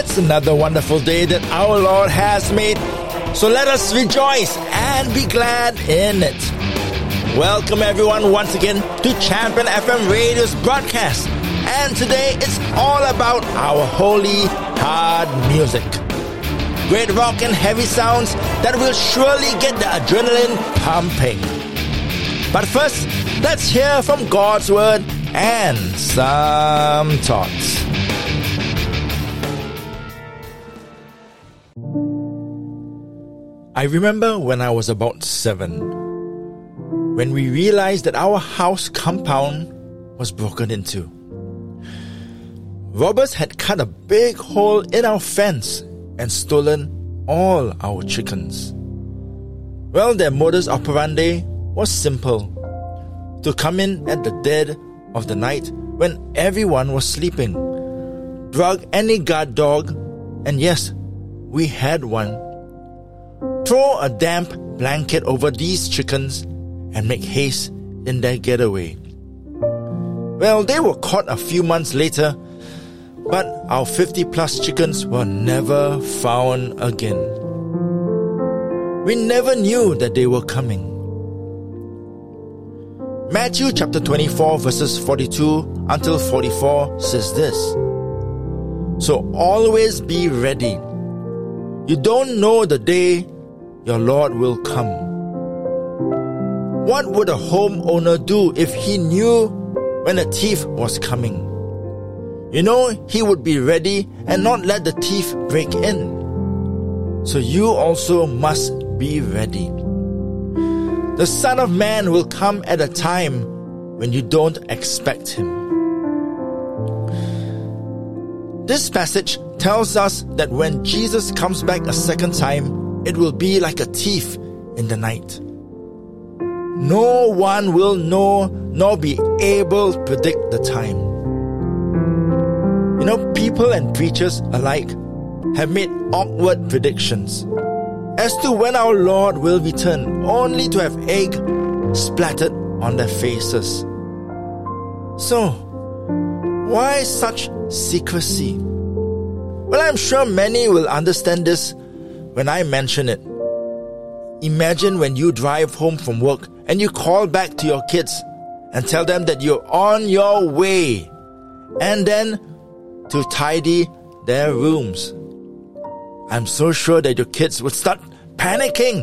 It's another wonderful day that our Lord has made. So let us rejoice and be glad in it. Welcome everyone once again to Champion FM Radio's broadcast. And today it's all about our holy hard music. Great rock and heavy sounds that will surely get the adrenaline pumping. But first, let's hear from God's word and some thoughts. I remember when I was about seven, when we realized that our house compound was broken into. Robbers had cut a big hole in our fence and stolen all our chickens. Well, their modus operandi was simple to come in at the dead of the night when everyone was sleeping, drug any guard dog, and yes, we had one Throw a damp blanket over these chickens and make haste in their getaway. Well, they were caught a few months later, but our 50 plus chickens were never found again. We never knew that they were coming. Matthew chapter 24 verses 42 until 44 says this. So always be ready. You don't know the day your Lord will come. What would a homeowner do if he knew when a thief was coming? You know, he would be ready and not let the thief break in. So you also must be ready. The Son of Man will come at a time when you don't expect him. This passage tells us that when Jesus comes back a second time, it will be like a thief in the night. No one will know nor be able to predict the time. You know, people and preachers alike have made awkward predictions as to when our Lord will return, only to have egg splattered on their faces. So, why such secrecy? Well, I'm sure many will understand this when I mention it. Imagine when you drive home from work and you call back to your kids and tell them that you're on your way and then to tidy their rooms. I'm so sure that your kids would start panicking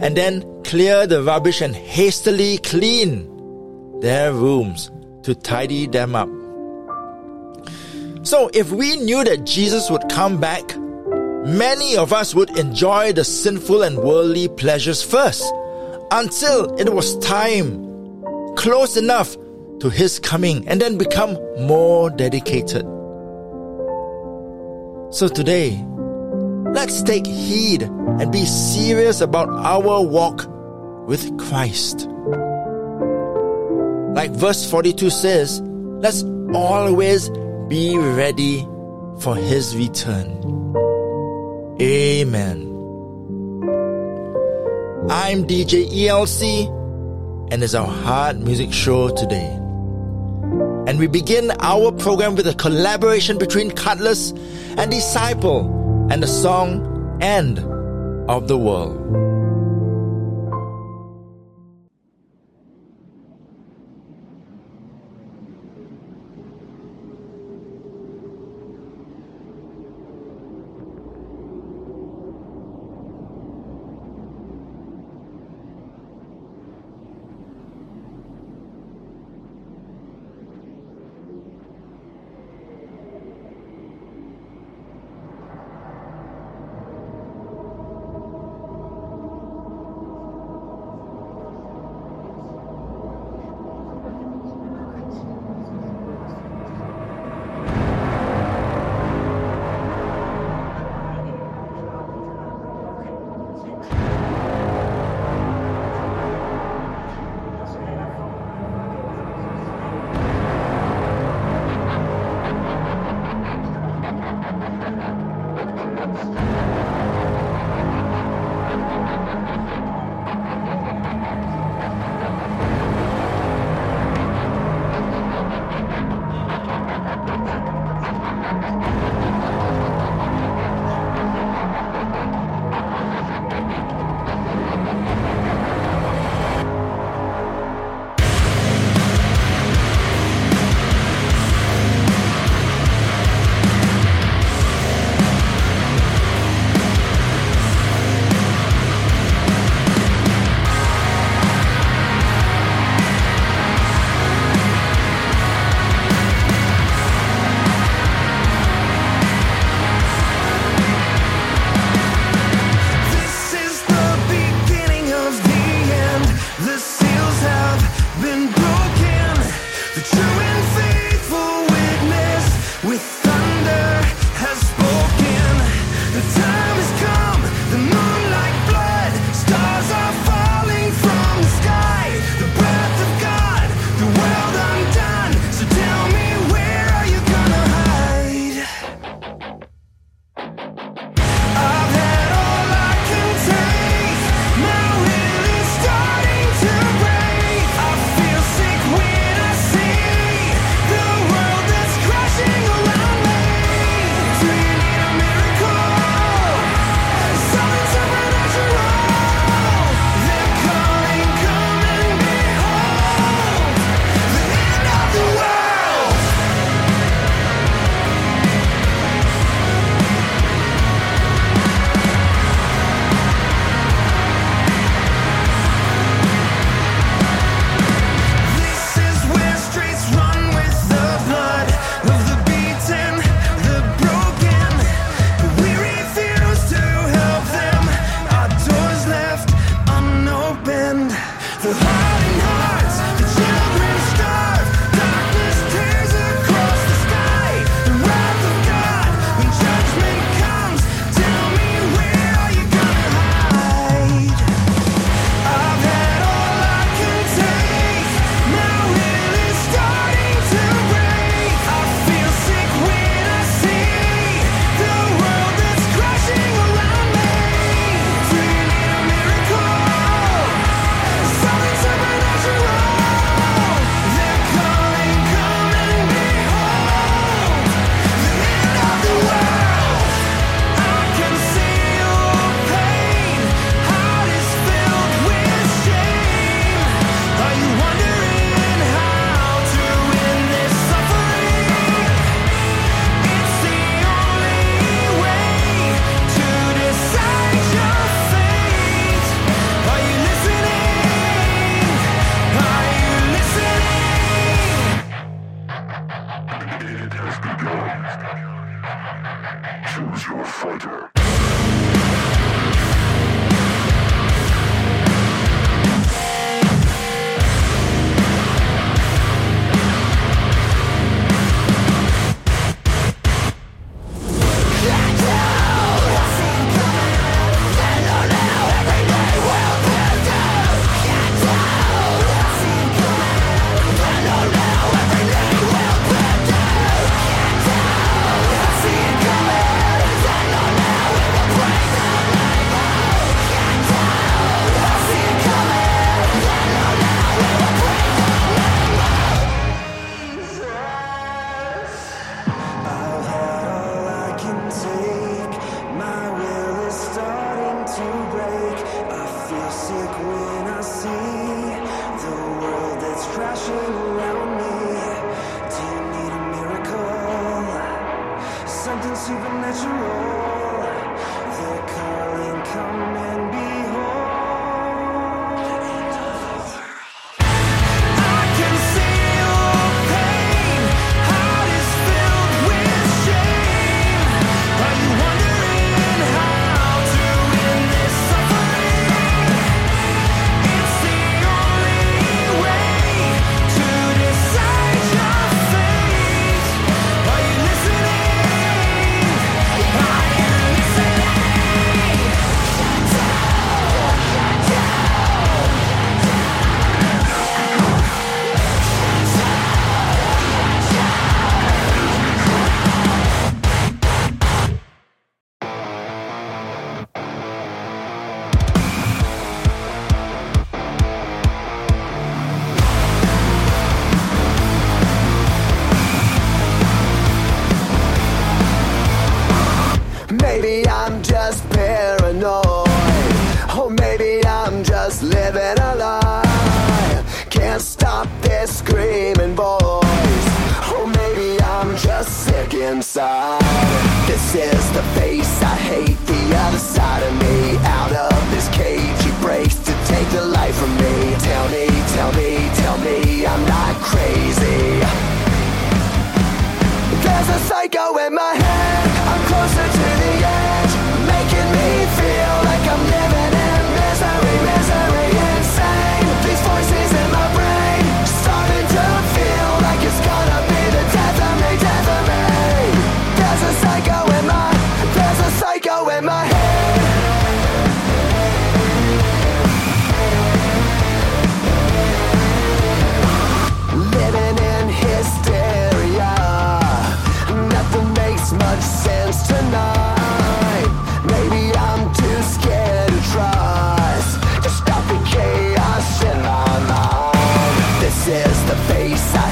and then clear the rubbish and hastily clean their rooms to tidy them up. So if we knew that Jesus would come back many of us would enjoy the sinful and worldly pleasures first until it was time close enough to his coming and then become more dedicated. So today, let's take heed and be serious about our walk with Christ. Like verse 42 says, let's always be ready for his return. Amen. I'm DJ ELC, and it's our hard music show today. And we begin our program with a collaboration between Kutless and Disciple and the song End of the World.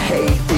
Hate,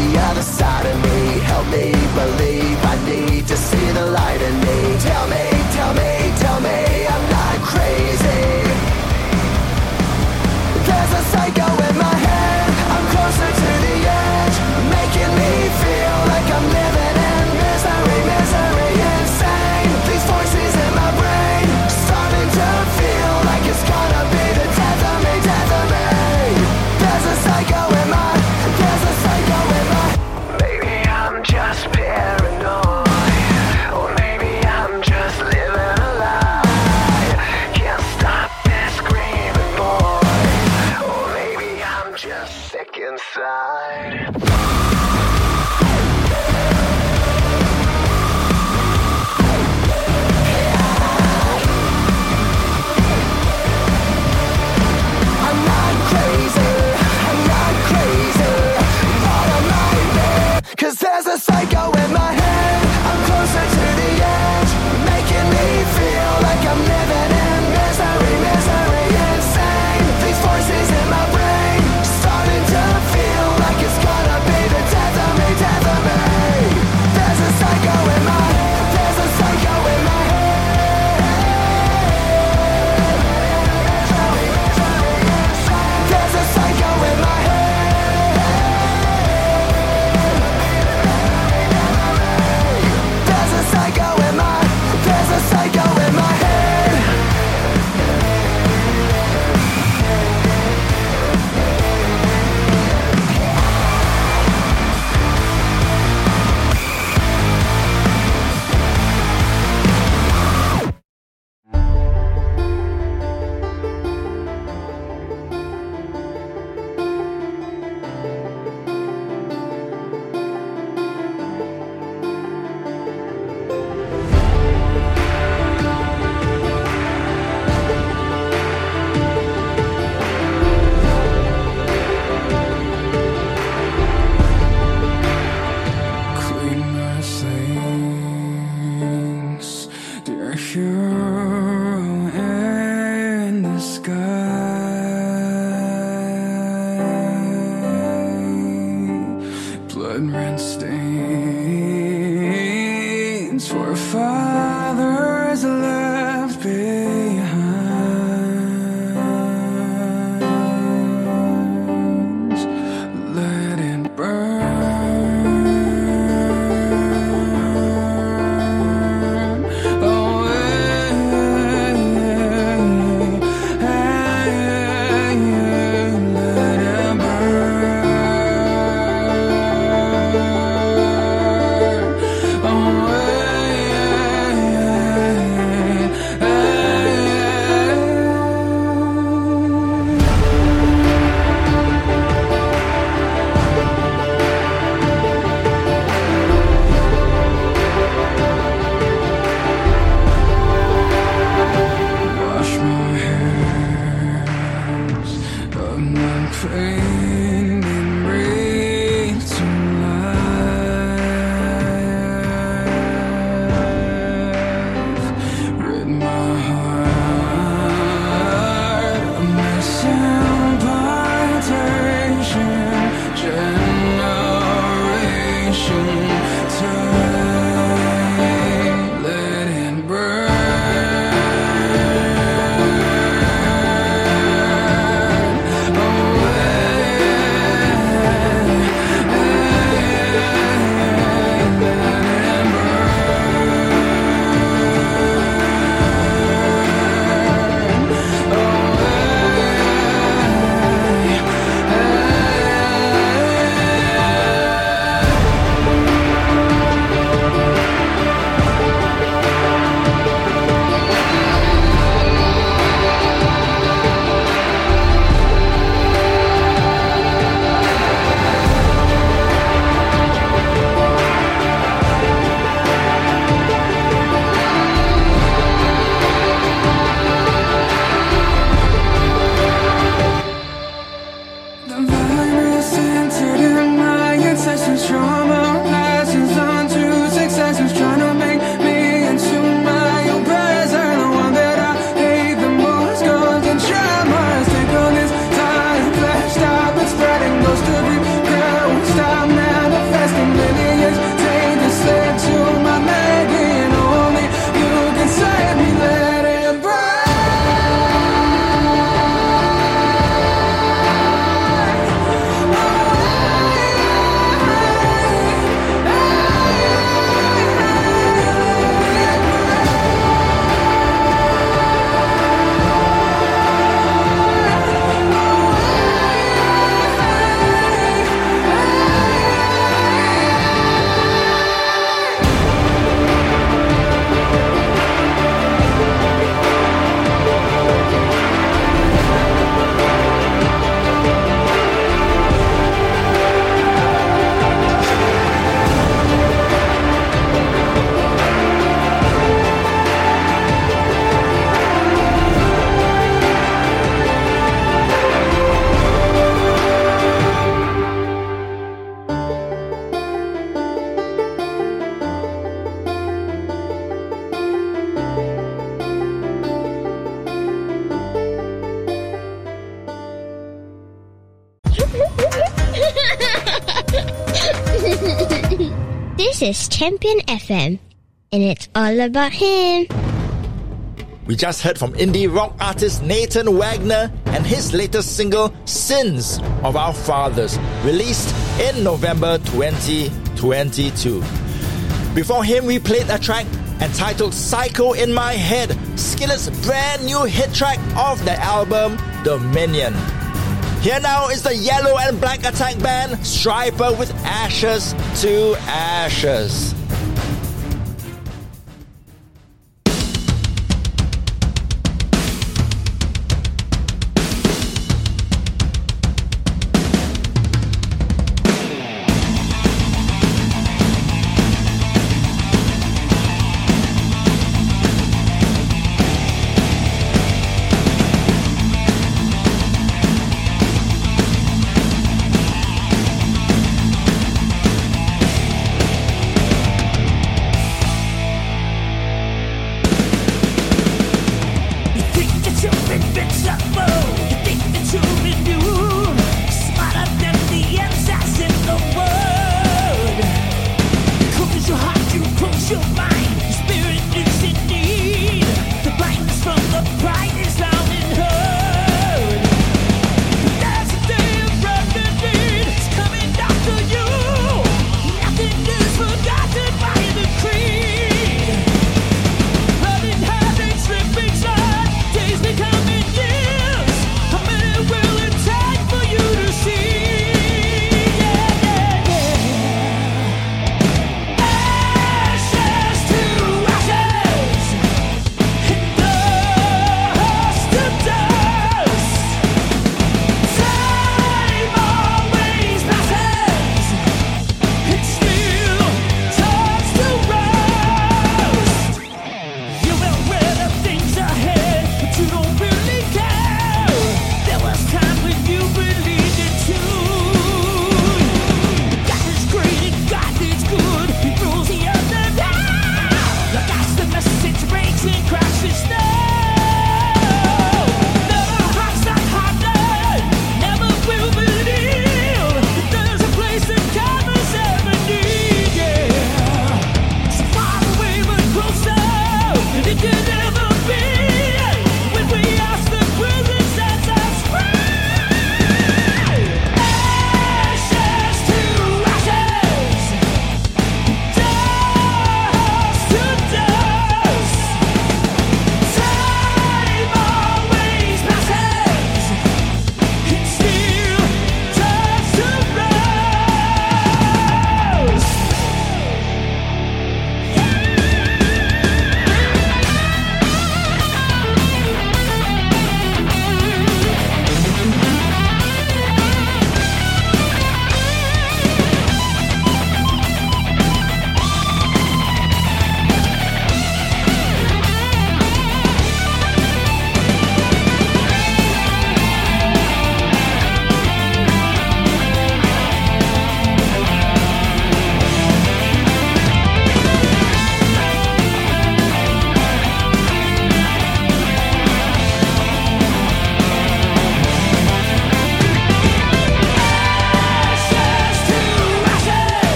Champion FM, and it's all about him. We just heard from indie rock artist Nathan Wagner and his latest single, Sins of Our Fathers, released in November 2022. Before him, we played a track entitled Psycho in My Head, Skillet's brand new hit track of the album Dominion. Here now is the Yellow and Black Attack Band, Stryper with Ashes to Ashes. Just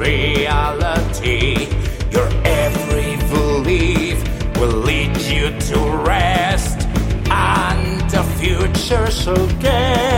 reality. Your every belief will lead you to rest, and the future shall gaze.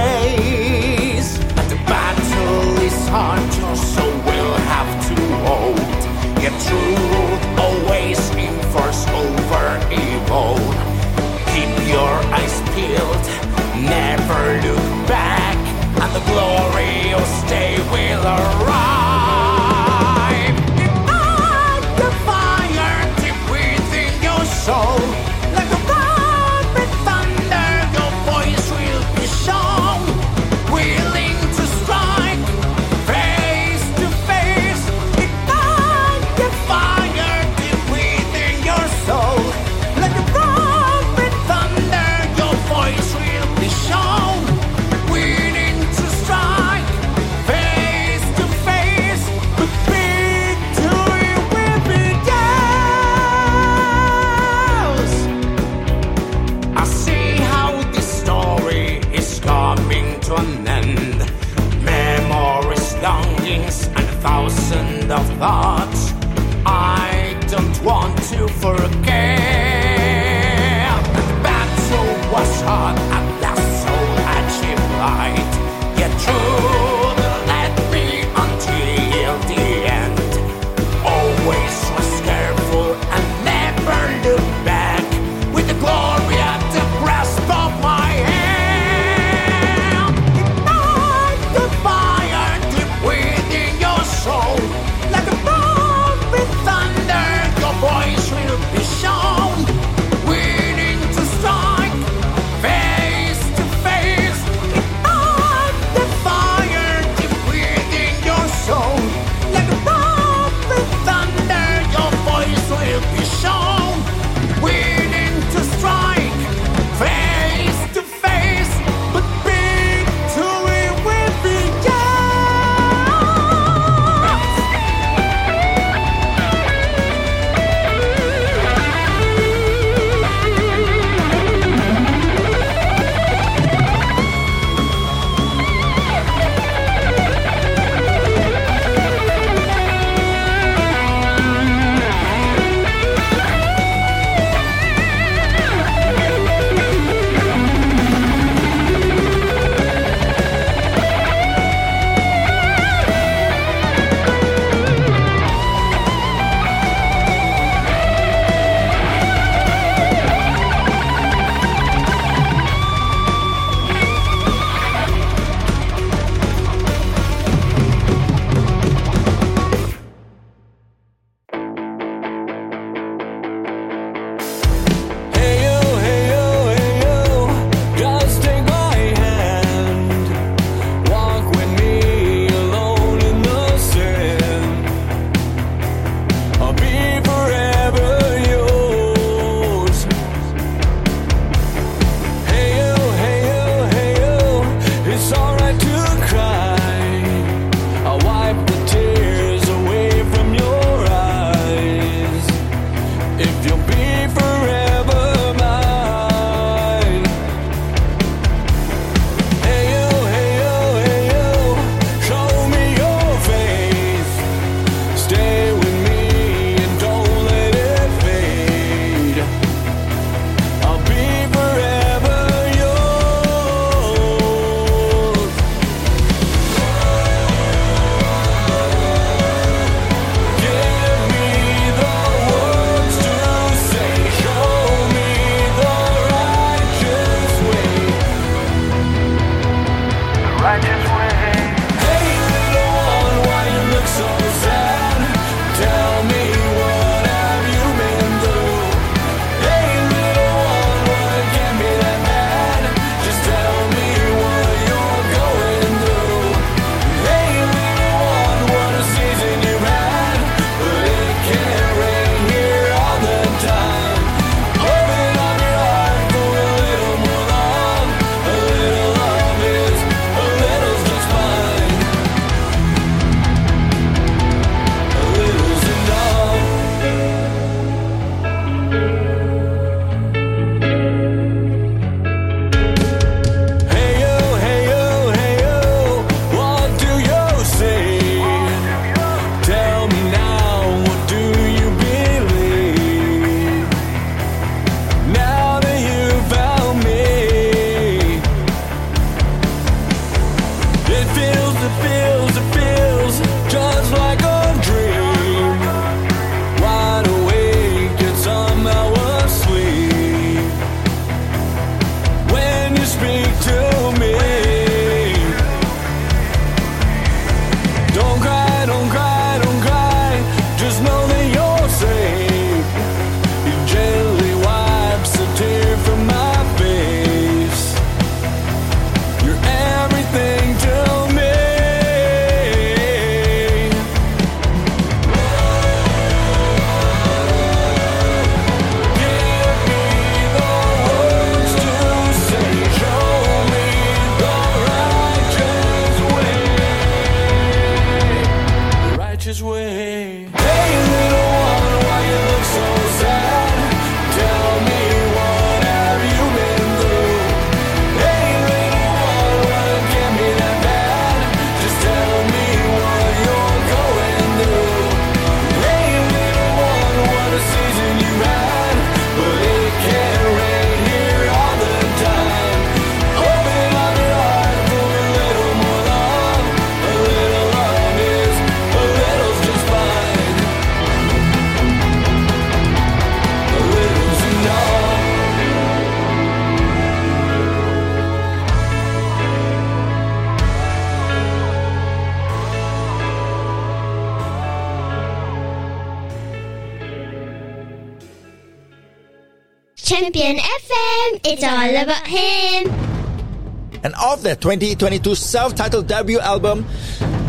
Their 2022 self-titled debut album,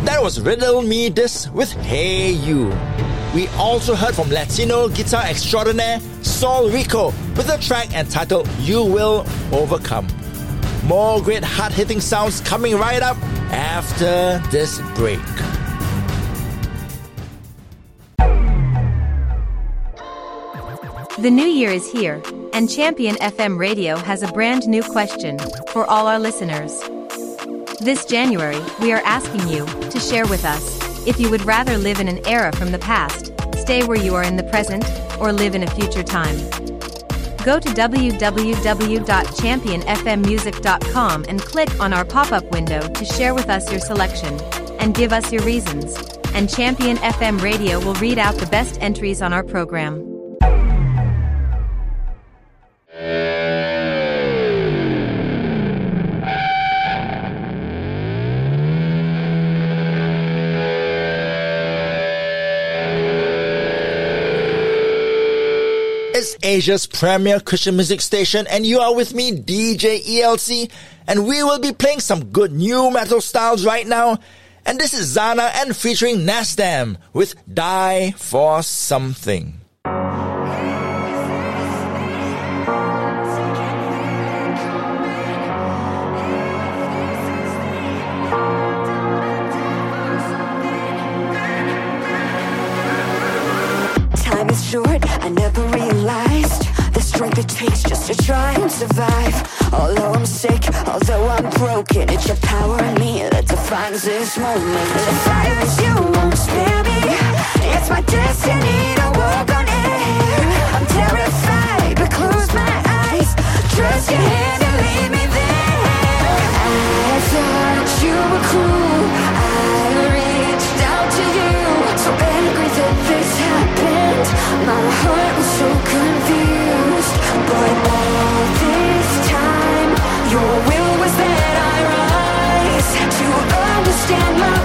that was Riddle Me This with Hey You. We also heard from Latino guitar extraordinaire Saul Rico with a track entitled You Will Overcome. More great hard-hitting sounds coming right up after this break. The new year is here, and Champion FM Radio has a brand new question for all our listeners. This January, we are asking you to share with us if you would rather live in an era from the past, stay where you are in the present, or live in a future time. Go to www.championfmmusic.com and click on our pop up window to share with us your selection and give us your reasons. And Champion FM Radio will read out the best entries on our program. It's Asia's premier Christian music station, and you are with me, DJ ELC, and we will be playing some good new metal styles right now. And this is Zana and featuring Nasdam with Die for Something. Time is short, strength it takes just to try and survive. Although I'm sick, although I'm broken, it's your power in me that defines this moment. The fire you won't spare me. It's my destiny to walk on air. I'm terrified, but close my eyes. Trust your hand and lead me there. I thought you were cool. I reached out to you, so angry that this happened. My heart was so understand my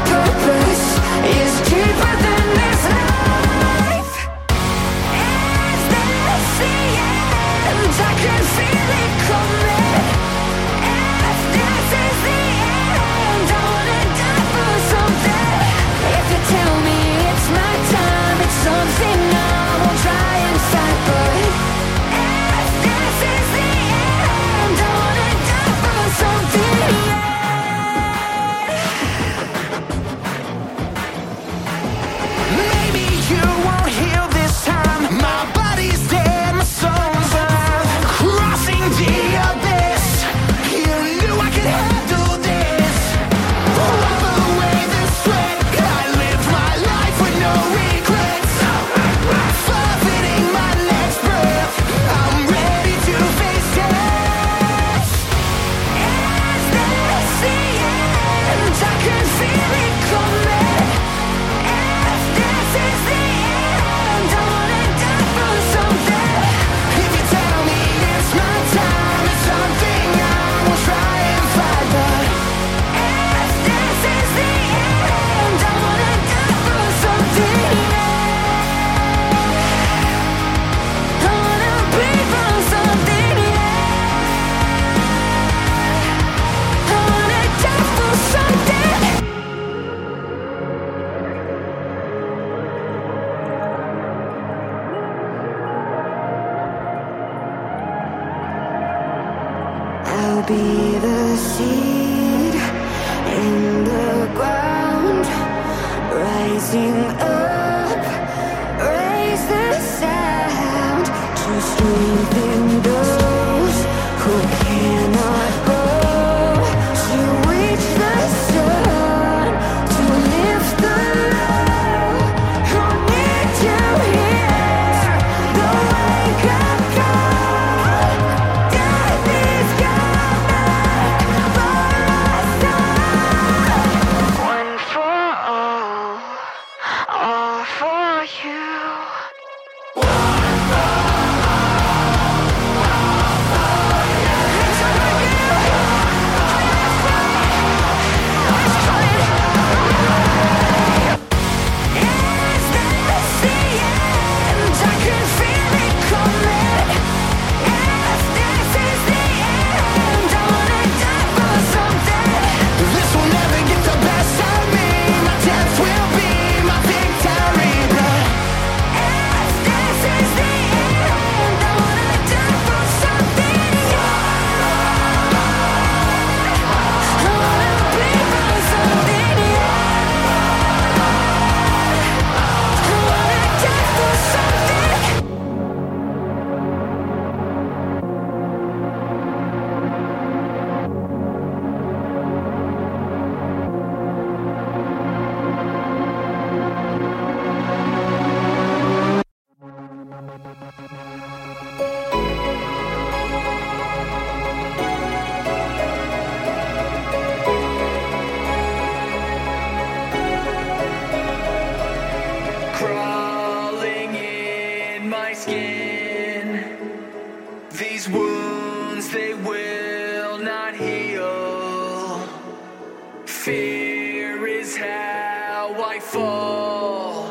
is how I fall,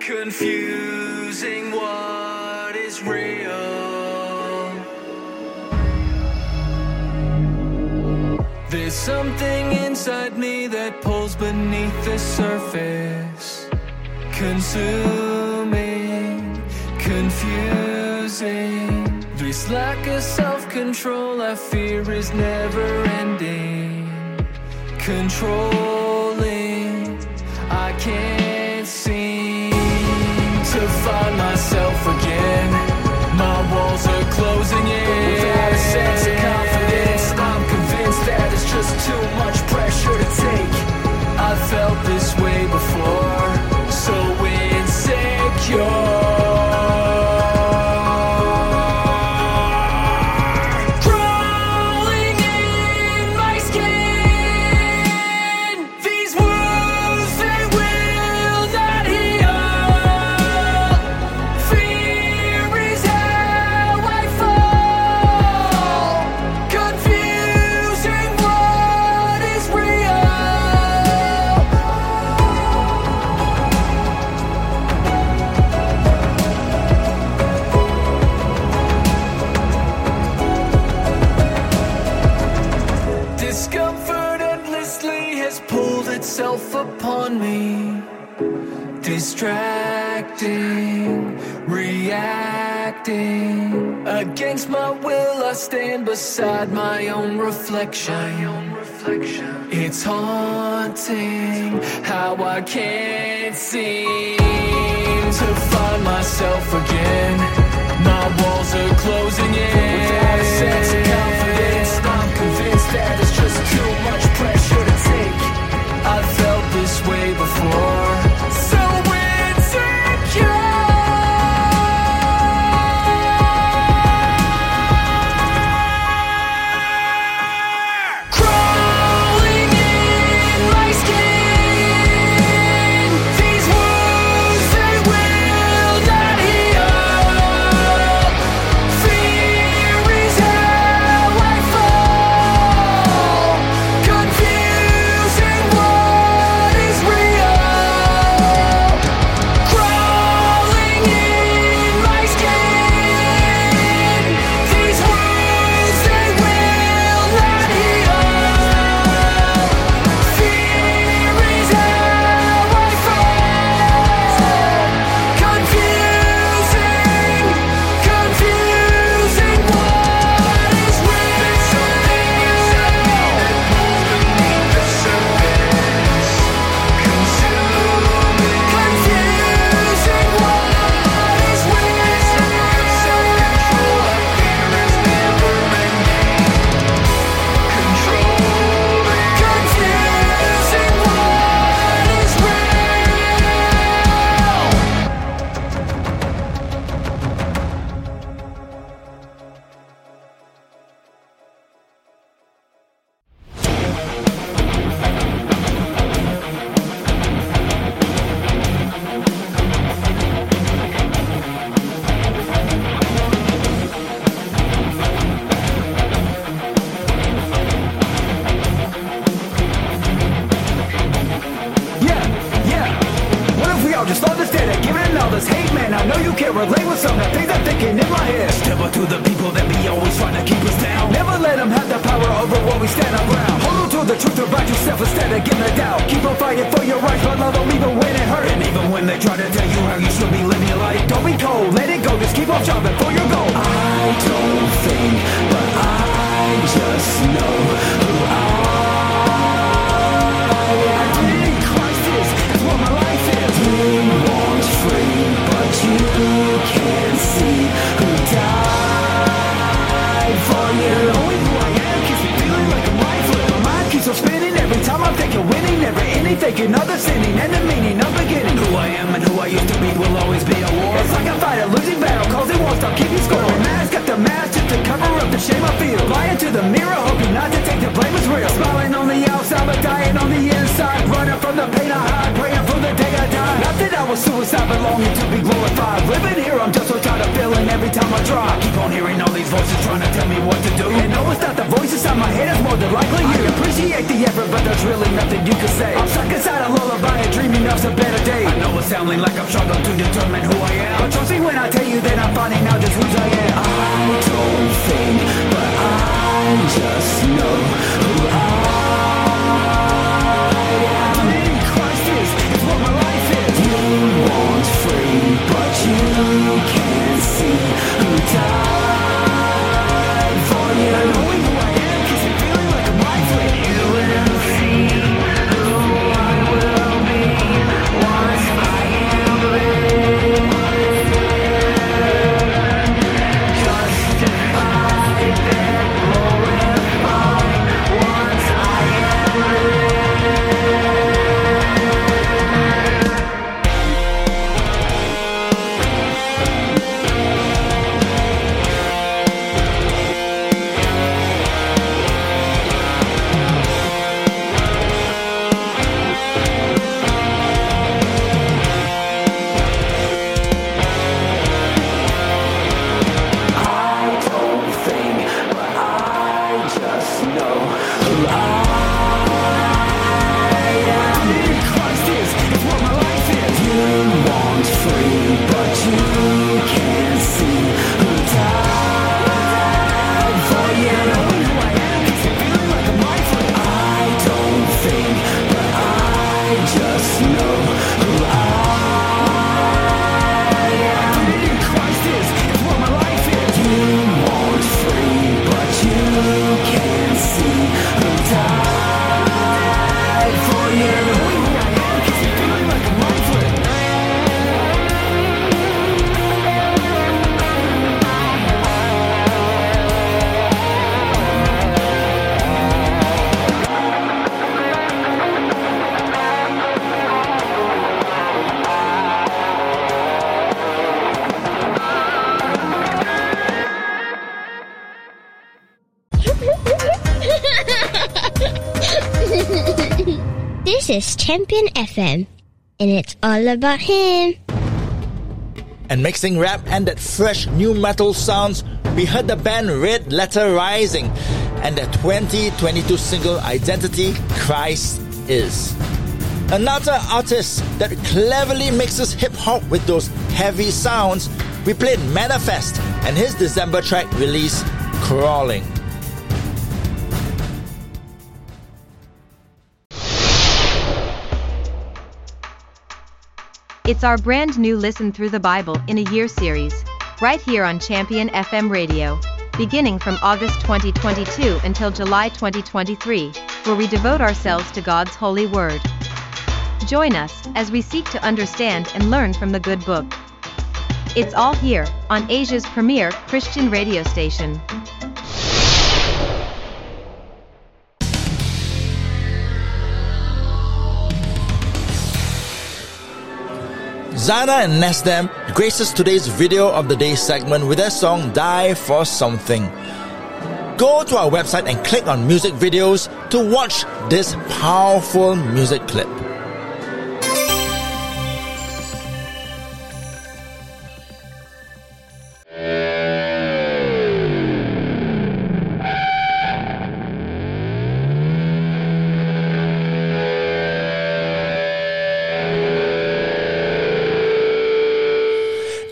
confusing what is real. There's something inside me that pulls beneath the surface, consuming, confusing. This lack of self control I fear is never ending, controlling. I can't seem to find myself again. My walls are closing in. Without a sense of confidence, I'm convinced that it's just too much pressure to take. I felt I stand beside my own reflection. It's haunting how I can't seem to find myself again. You can't relate with some of the things I'm thinking in my head. Step up to the people that be always trying to keep us down. Never let them have the power over what we stand our ground. Hold on to the truth about yourself instead of getting the doubt. Keep on fighting for your rights, but love them even when it hurts. And even when they try to tell you how you should be living your life, don't be cold, let it go, just keep on striving for your goal. I don't think, but I just know the sinning and the meaning of beginning. Who I am and who I used to be will always be a war. It's like I fight a losing battle, cause it won't stop keeping score. Wear mask the mask just to cover up the shame I feel. Lying to the mirror, hoping not to take the blame is real. Smiling on the outside, but dying on the inside. Running from the pain I hide, praying for the day I die. Not that I was suicide, but longing to be glorified. Living here, I'm just so tired of feeling every time I try. Keep on hearing all these voices trying to tell me what to do. And no, it's not the voices inside my head, it's more than likely you. I appreciate the effort, but there's really nothing you can say. I'm stuck inside a lullaby and dreaming of some better day. I know it's sounding like I'm struggling to determine who I am. But trust me when I tell you that I'm finding out just whose I am. I don't think, but I just know who I am. In Christ is, is what my life is. You want free, but you can't see who died for you. Champion FM, and it's all about him. And mixing rap and that fresh new metal sounds, we heard the band Red Letter Rising and their 2022 single Identity Christ Is. Another artist that cleverly mixes hip hop with those heavy sounds, we played Manifest and his December track release, Crawling. It's our brand new Listen Through the Bible in a Year series, right here on Champion FM Radio, beginning from August 2022 until July 2023, where we devote ourselves to God's holy word. Join us as we seek to understand and learn from the good book. It's all here on Asia's premier Christian radio station. Zana and Nesdam graces today's video of the day segment with their song Die for Something. Go to our website and click on music videos to watch this powerful music clip.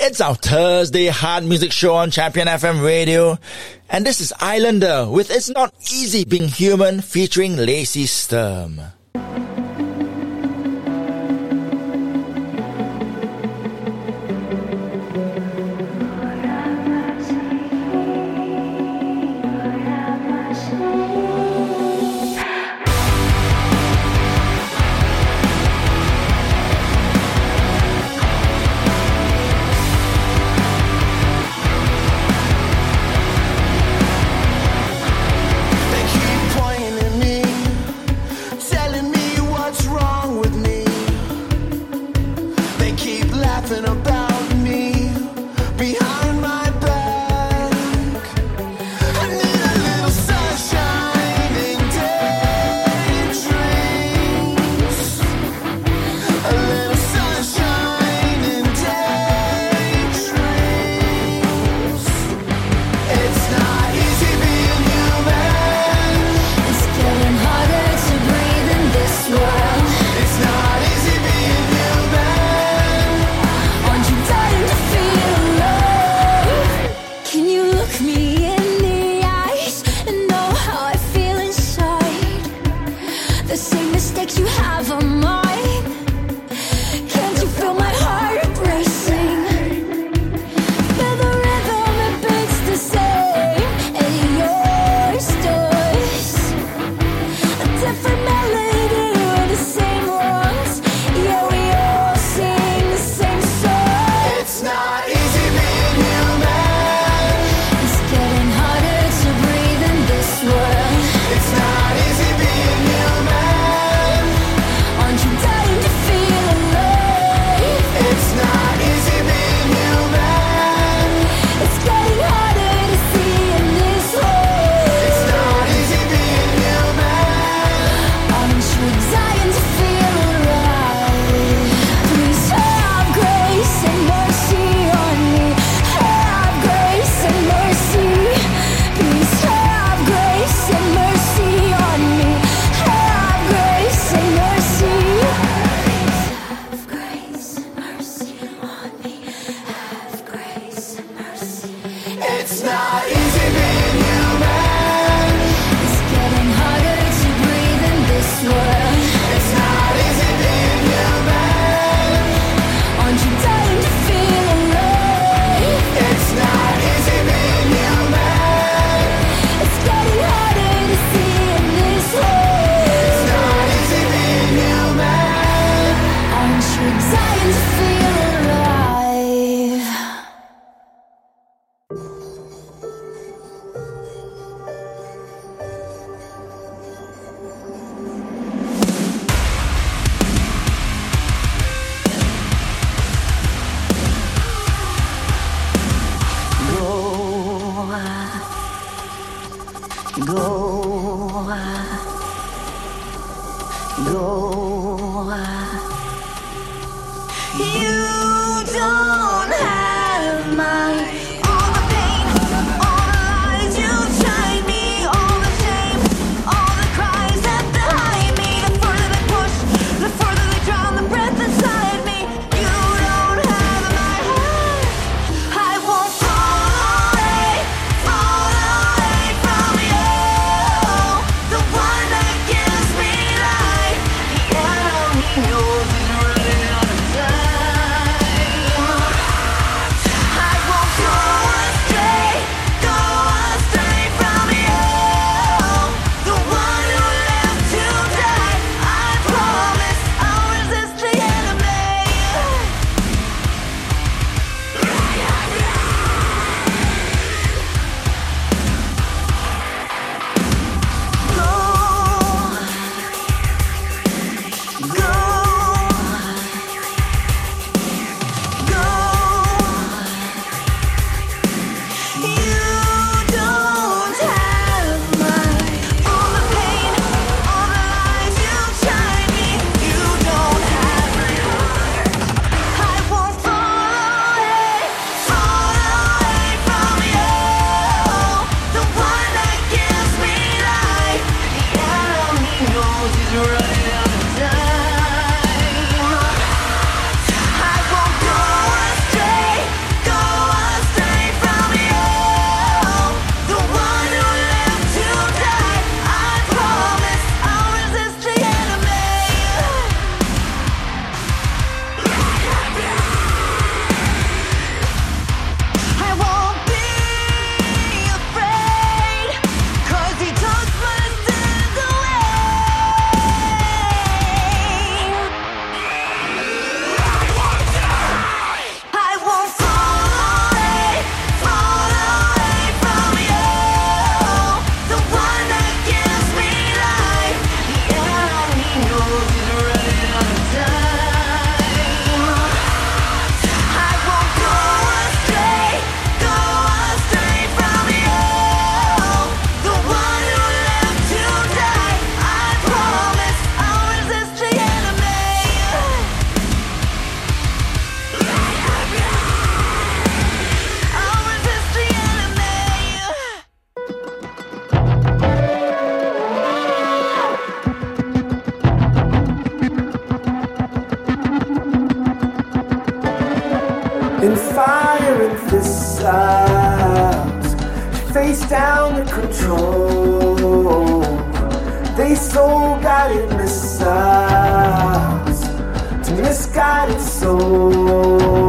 It's our Thursday hard music show on Champion FM radio. And this is Islander with It's Not Easy Being Human featuring Lacey Sturm. chased down the control. They sold guided missiles to misguided souls.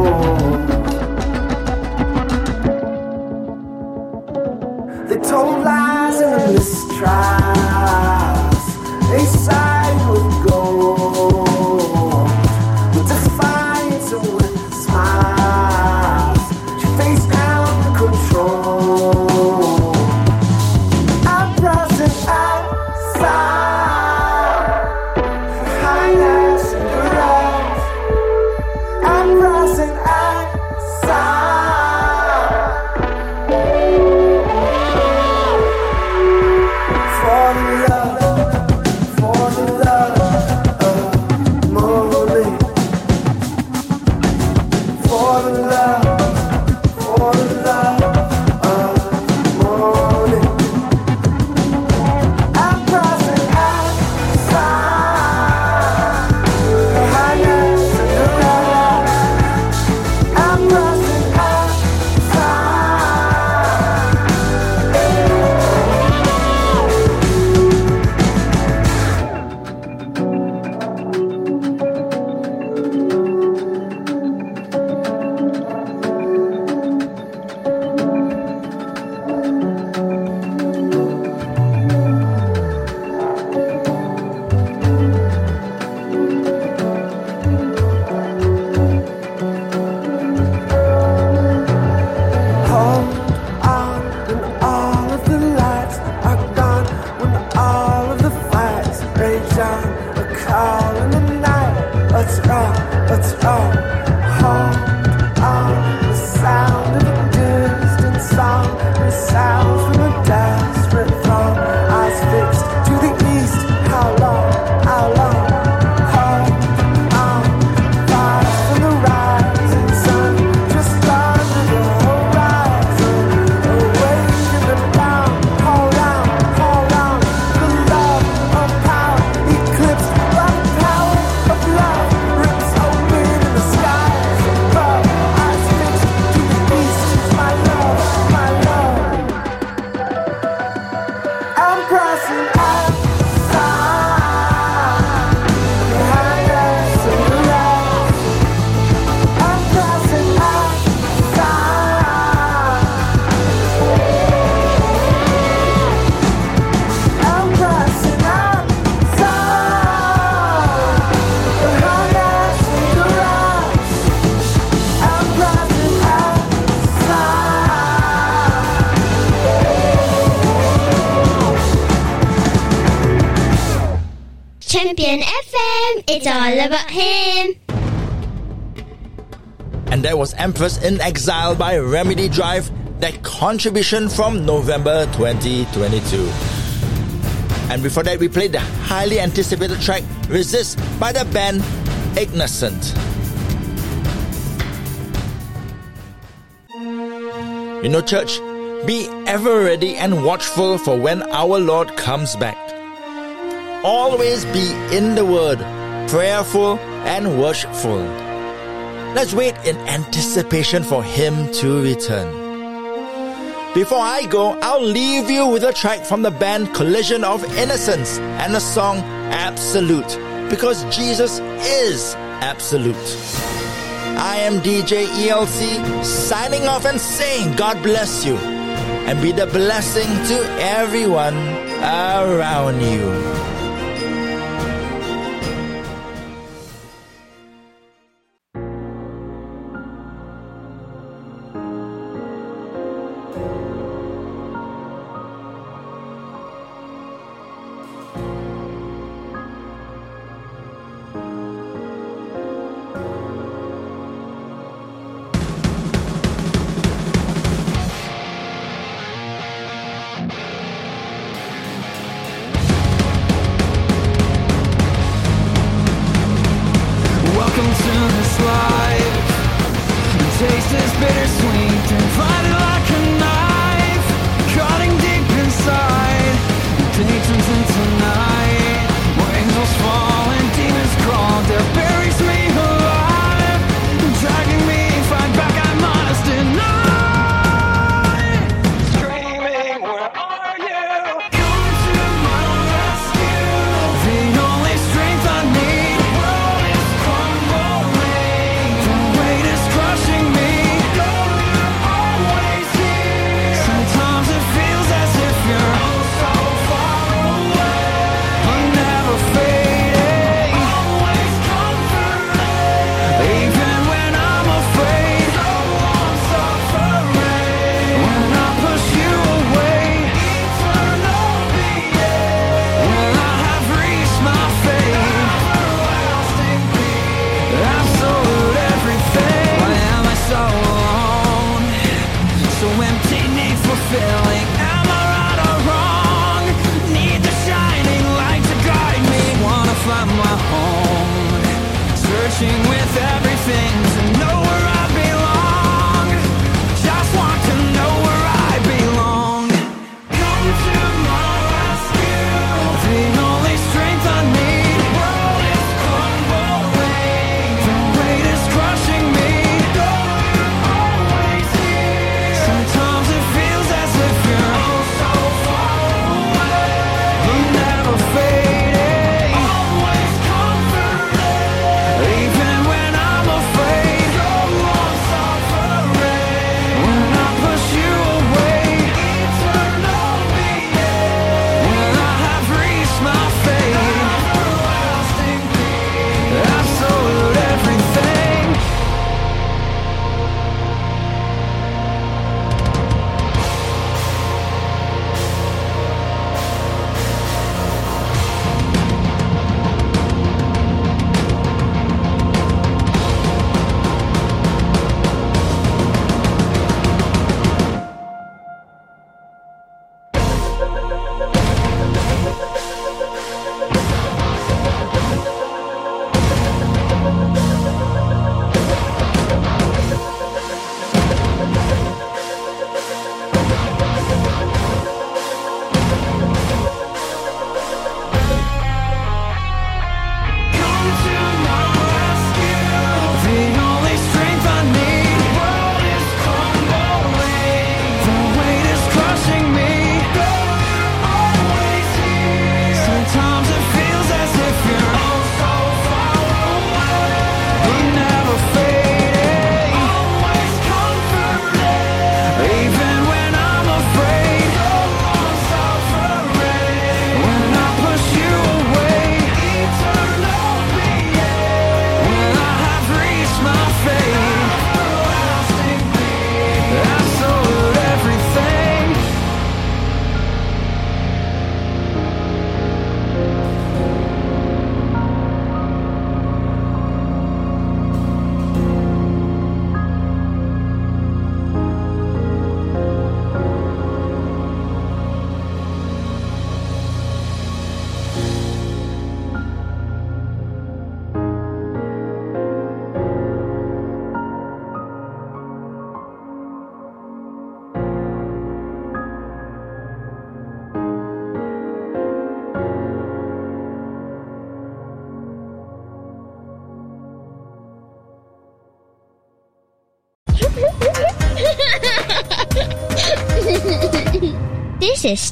All about him. And that was Empress in Exile by Remedy Drive, that contribution from November 2022. And before that, we played the highly anticipated track Resist by the band Igniscent. You know, church, be ever ready and watchful for when our Lord comes back. Always be in the Word, prayerful and worshipful. Let's wait in anticipation for Him to return. Before I go, I'll leave you with a track from the band Collision of Innocence and the song Absolute, because Jesus is absolute. I am DJ ELC signing off and saying God bless you and be the blessing to everyone around you.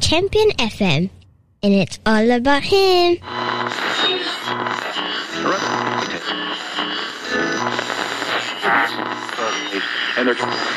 Champion FM, and it's all about him. Energy.